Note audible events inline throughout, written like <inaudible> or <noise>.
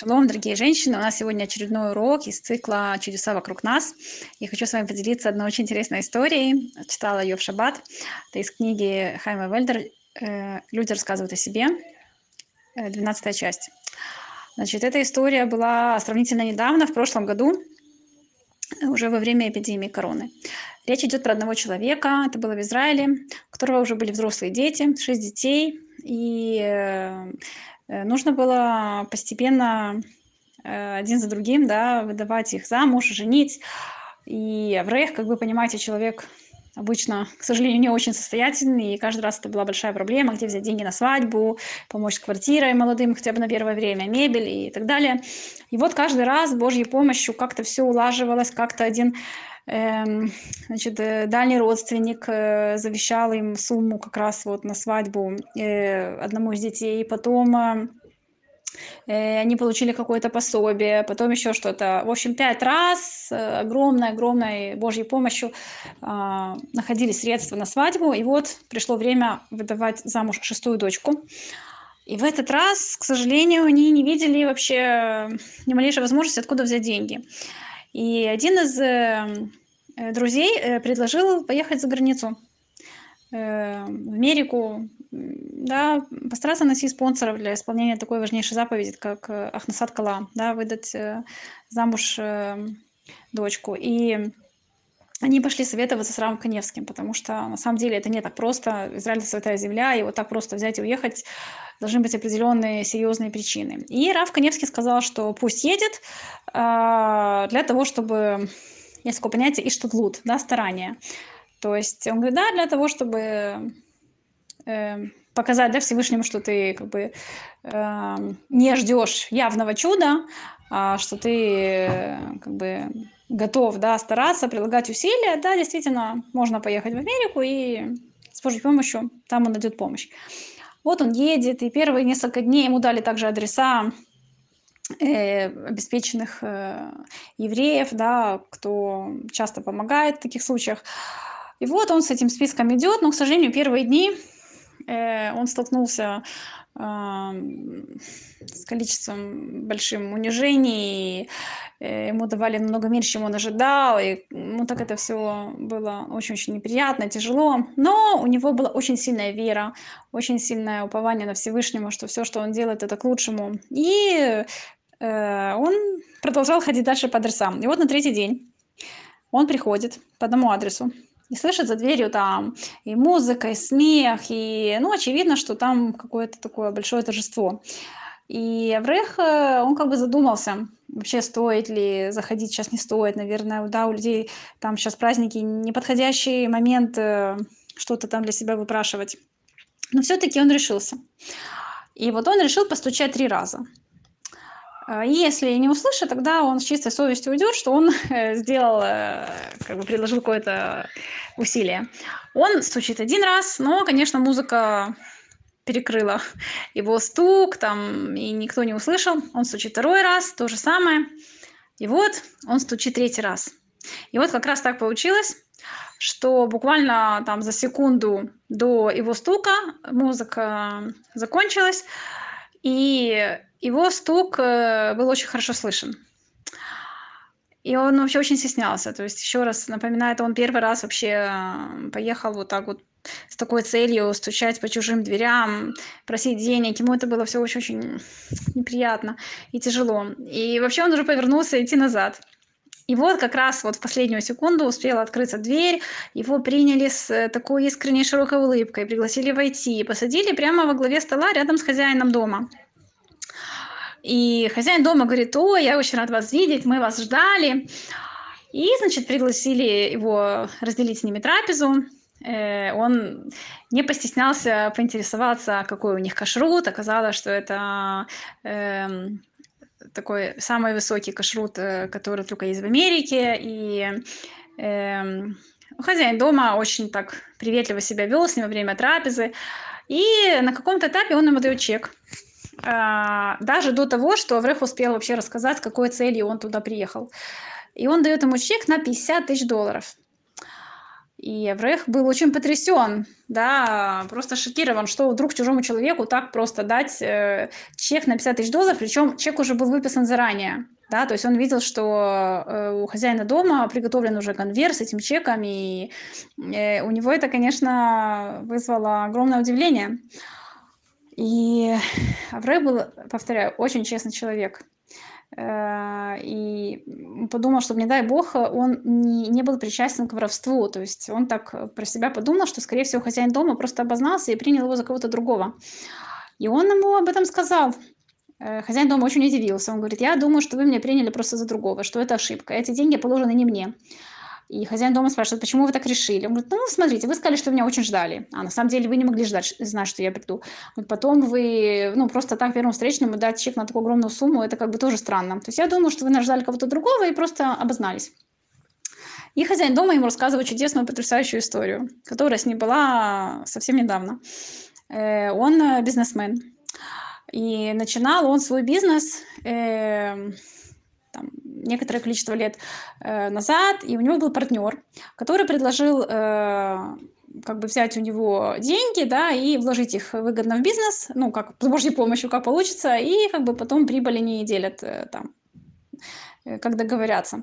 Шалом, дорогие женщины! У нас сегодня очередной урок из цикла «Чудеса вокруг нас». Я хочу с вами поделиться одной очень интересной историей. Читала ее в шаббат. Это из книги Хайма Вельдер э, «Люди рассказывают о себе», 12 э, часть. Значит, эта история была сравнительно недавно, в прошлом году, уже во время эпидемии короны. Речь идет про одного человека, это было в Израиле, у которого уже были взрослые дети, шесть детей, и э, нужно было постепенно э, один за другим, да, выдавать их замуж, женить. И Аврех, как вы понимаете, человек обычно, к сожалению, не очень состоятельный, и каждый раз это была большая проблема, где взять деньги на свадьбу, помочь с квартирой молодым хотя бы на первое время, мебель и так далее. И вот каждый раз Божьей помощью как-то все улаживалось, как-то один значит, э, дальний родственник э, завещал им сумму как раз вот на свадьбу э, одному из детей. Потом они получили какое-то пособие, потом еще что-то. В общем, пять раз огромной-огромной Божьей помощью находили средства на свадьбу. И вот пришло время выдавать замуж шестую дочку. И в этот раз, к сожалению, они не видели вообще ни малейшей возможности, откуда взять деньги. И один из друзей э, предложил поехать за границу э, в Америку, да, постараться найти спонсоров для исполнения такой важнейшей заповеди, как Ахнасад Кала, да, выдать замуж дочку. И они пошли советоваться с Равом Коневским, потому что на самом деле это не так просто. Израиль – это святая земля, и вот так просто взять и уехать должны быть определенные серьезные причины. И Рав Коневский сказал, что пусть едет для того, чтобы есть такое понятие иштудлут, да, старание. То есть он говорит, да, для того, чтобы э, показать да, Всевышнему, что ты как бы э, не ждешь явного чуда, а что ты э, как бы готов да, стараться, прилагать усилия, да, действительно, можно поехать в Америку и с Божьей помощью там он найдет помощь. Вот он едет, и первые несколько дней ему дали также адреса Э, обеспеченных э, евреев, да, кто часто помогает в таких случаях. И вот он с этим списком идет, но, к сожалению, первые дни э, он столкнулся с количеством большим унижений, ему давали намного меньше, чем он ожидал, и ему так это все было очень-очень неприятно, тяжело, но у него была очень сильная вера, очень сильное упование на Всевышнего, что все, что он делает, это к лучшему. И он продолжал ходить дальше по адресам. И вот на третий день он приходит по одному адресу и слышит за дверью там и музыка, и смех, и, ну, очевидно, что там какое-то такое большое торжество. И Аврех, э, он как бы задумался, вообще стоит ли заходить, сейчас не стоит, наверное, да, у людей там сейчас праздники, неподходящий момент э, что-то там для себя выпрашивать. Но все-таки он решился. И вот он решил постучать три раза. А, если не услышит, тогда он с чистой совестью уйдет, что он <laughs> э, сделал, э, как бы предложил какое-то усилие. Он стучит один раз, но, конечно, музыка перекрыла его стук, там, и никто не услышал. Он стучит второй раз, то же самое. И вот он стучит третий раз. И вот как раз так получилось, что буквально там за секунду до его стука музыка закончилась, и его стук э, был очень хорошо слышен. И он вообще очень стеснялся. То есть, еще раз напоминаю, это он первый раз вообще э, поехал вот так вот с такой целью стучать по чужим дверям, просить денег. Ему это было все очень-очень неприятно и тяжело. И вообще он уже повернулся идти назад. И вот как раз вот в последнюю секунду успела открыться дверь, его приняли с э, такой искренней широкой улыбкой, пригласили войти, посадили прямо во главе стола рядом с хозяином дома. И хозяин дома говорит, о, я очень рад вас видеть, мы вас ждали. И, значит, пригласили его разделить с ними трапезу. Э, он не постеснялся поинтересоваться, какой у них кашрут. Оказалось, что это э, такой самый высокий кашрут, э, который только есть в Америке. И э, хозяин дома очень так приветливо себя вел с ним во время трапезы. И на каком-то этапе он ему дает чек даже до того, что Аврех успел вообще рассказать, какой целью он туда приехал. И он дает ему чек на 50 тысяч долларов. И Аврех был очень потрясен, да, просто шокирован, что вдруг чужому человеку так просто дать э, чек на 50 тысяч долларов, причем чек уже был выписан заранее. Да, то есть он видел, что э, у хозяина дома приготовлен уже конверт с этим чеком, и э, у него это, конечно, вызвало огромное удивление. И <sighs> Аврей был, повторяю, очень честный человек. Э, и подумал, что, не дай бог, он не, не был причастен к воровству. То есть он так про себя подумал, что, скорее всего, хозяин дома просто обознался и принял его за кого-то другого. И он ему об этом сказал. Э, хозяин дома очень удивился. Он говорит, я думаю, что вы меня приняли просто за другого, что это ошибка. Эти деньги положены не мне. И хозяин дома спрашивает, почему вы так решили? Он говорит, ну, смотрите, вы сказали, что меня очень ждали. А на самом деле вы не могли ждать, знать, что я приду. Потом вы, ну, просто так первому встречному дать чек на такую огромную сумму, это как бы тоже странно. То есть я думаю, что вы нас кого-то другого и просто обознались. И хозяин дома ему рассказывает чудесную, потрясающую историю, которая с ним была совсем недавно. Э, он э, бизнесмен. И начинал он свой бизнес э, там, некоторое количество лет э, назад, и у него был партнер, который предложил э, как бы взять у него деньги, да, и вложить их выгодно в бизнес, ну, как с Божьей помощью, как получится, и как бы потом прибыли не делят э, там, как договорятся.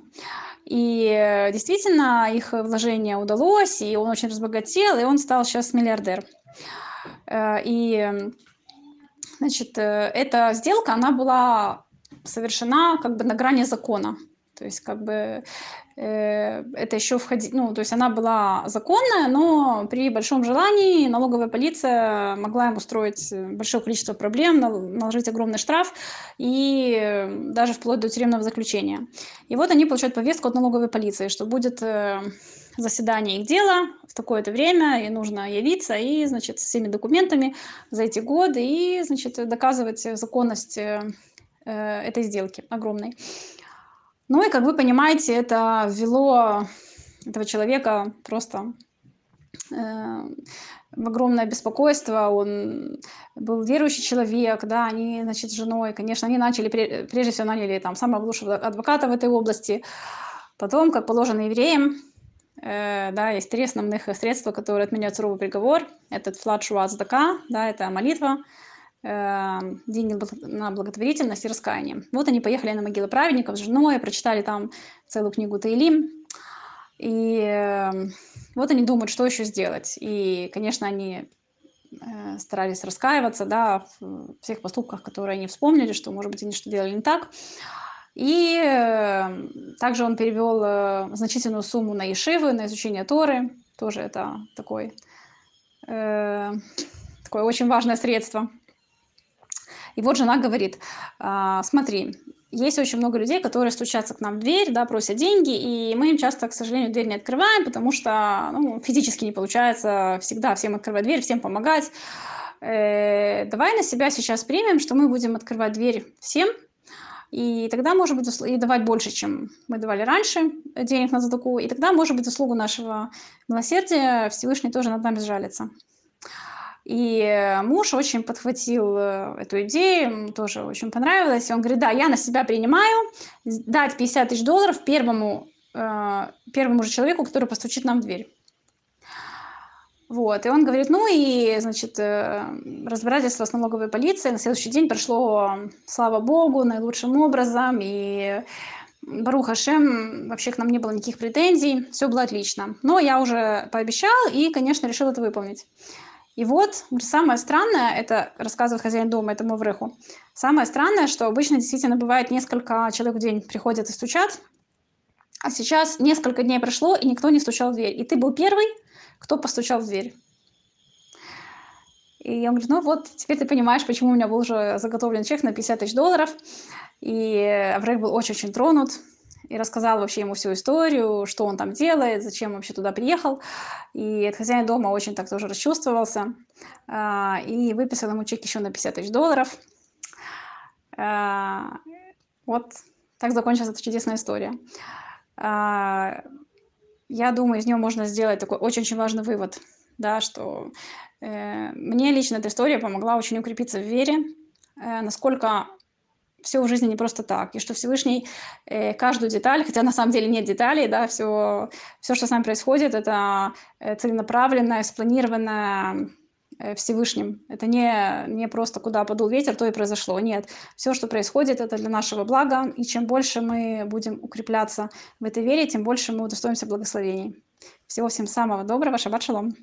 И действительно, их вложение удалось, и он очень разбогател, и он стал сейчас миллиардер. И, значит, эта сделка, она была совершена как бы на грани закона. То есть как бы э, это еще входить, ну, то есть она была законная, но при большом желании налоговая полиция могла им устроить большое количество проблем, наложить огромный штраф и даже вплоть до тюремного заключения. И вот они получают повестку от налоговой полиции, что будет э, заседание их дела в такое-то время, и нужно явиться, и, значит, с всеми документами за эти годы, и, значит, доказывать законность э, Э, этой сделки огромной. Ну и, как вы понимаете, это ввело этого человека просто э, в огромное беспокойство. Он был верующий человек, да, они, значит, с женой, конечно, они начали, прежде всего, наняли там самого лучшего адвоката в этой области. Потом, как положено евреям, э, да, есть три основных средства, которые отменяют суровый приговор. Это флат шуаздака, да, это молитва, деньги на благотворительность и раскаяние. Вот они поехали на могилы праведников с женой, прочитали там целую книгу Таилим. И эм, вот они думают, что еще сделать. И, конечно, они э, старались раскаиваться да, в всех поступках, которые они вспомнили, что, может быть, они что делали не так. И эм, также он перевел э, значительную сумму на Ешивы, на изучение Торы. Тоже это такой, э, такое очень важное средство и вот жена говорит, «А, смотри, есть очень много людей, которые стучатся к нам в дверь, да, просят деньги, и мы им часто, к сожалению, дверь не открываем, потому что ну, физически не получается всегда всем открывать дверь, всем помогать. Э, давай на себя сейчас примем, что мы будем открывать дверь всем, и тогда, может быть, и давать больше, чем мы давали раньше денег на задуку, и тогда, может быть, заслугу нашего милосердия Всевышний тоже над нами сжалится. И муж очень подхватил э, эту идею, ему тоже очень понравилось. И он говорит, да, я на себя принимаю дать 50 тысяч долларов первому, э, первому же человеку, который постучит нам в дверь. Вот, и он говорит, ну и, значит, э, разбирательство с налоговой полицией на следующий день прошло, слава богу, наилучшим образом, и Баруха Шем, вообще к нам не было никаких претензий, все было отлично. Но я уже пообещал и, конечно, решил это выполнить. И вот самое странное, это рассказывает хозяин дома этому вреху, самое странное, что обычно действительно бывает несколько человек в день приходят и стучат, а сейчас несколько дней прошло, и никто не стучал в дверь. И ты был первый, кто постучал в дверь. И он говорит, ну вот, теперь ты понимаешь, почему у меня был уже заготовлен чек на 50 тысяч долларов. И Аврех был очень-очень тронут и рассказал вообще ему всю историю, что он там делает, зачем вообще туда приехал. И хозяин дома очень так тоже расчувствовался а, и выписал ему чек еще на 50 тысяч долларов. А, вот так закончилась эта чудесная история. А, я думаю, из нее можно сделать такой очень-очень важный вывод, да, что э, мне лично эта история помогла очень укрепиться в вере, э, насколько все в жизни не просто так, и что Всевышний э, каждую деталь, хотя на самом деле нет деталей, да, все, все, что с нами происходит, это э, целенаправленное, спланированное э, Всевышним. Это не, не просто куда подул ветер, то и произошло. Нет, все, что происходит, это для нашего блага, и чем больше мы будем укрепляться в этой вере, тем больше мы удостоимся благословений. Всего всем самого доброго, шаббат шалом.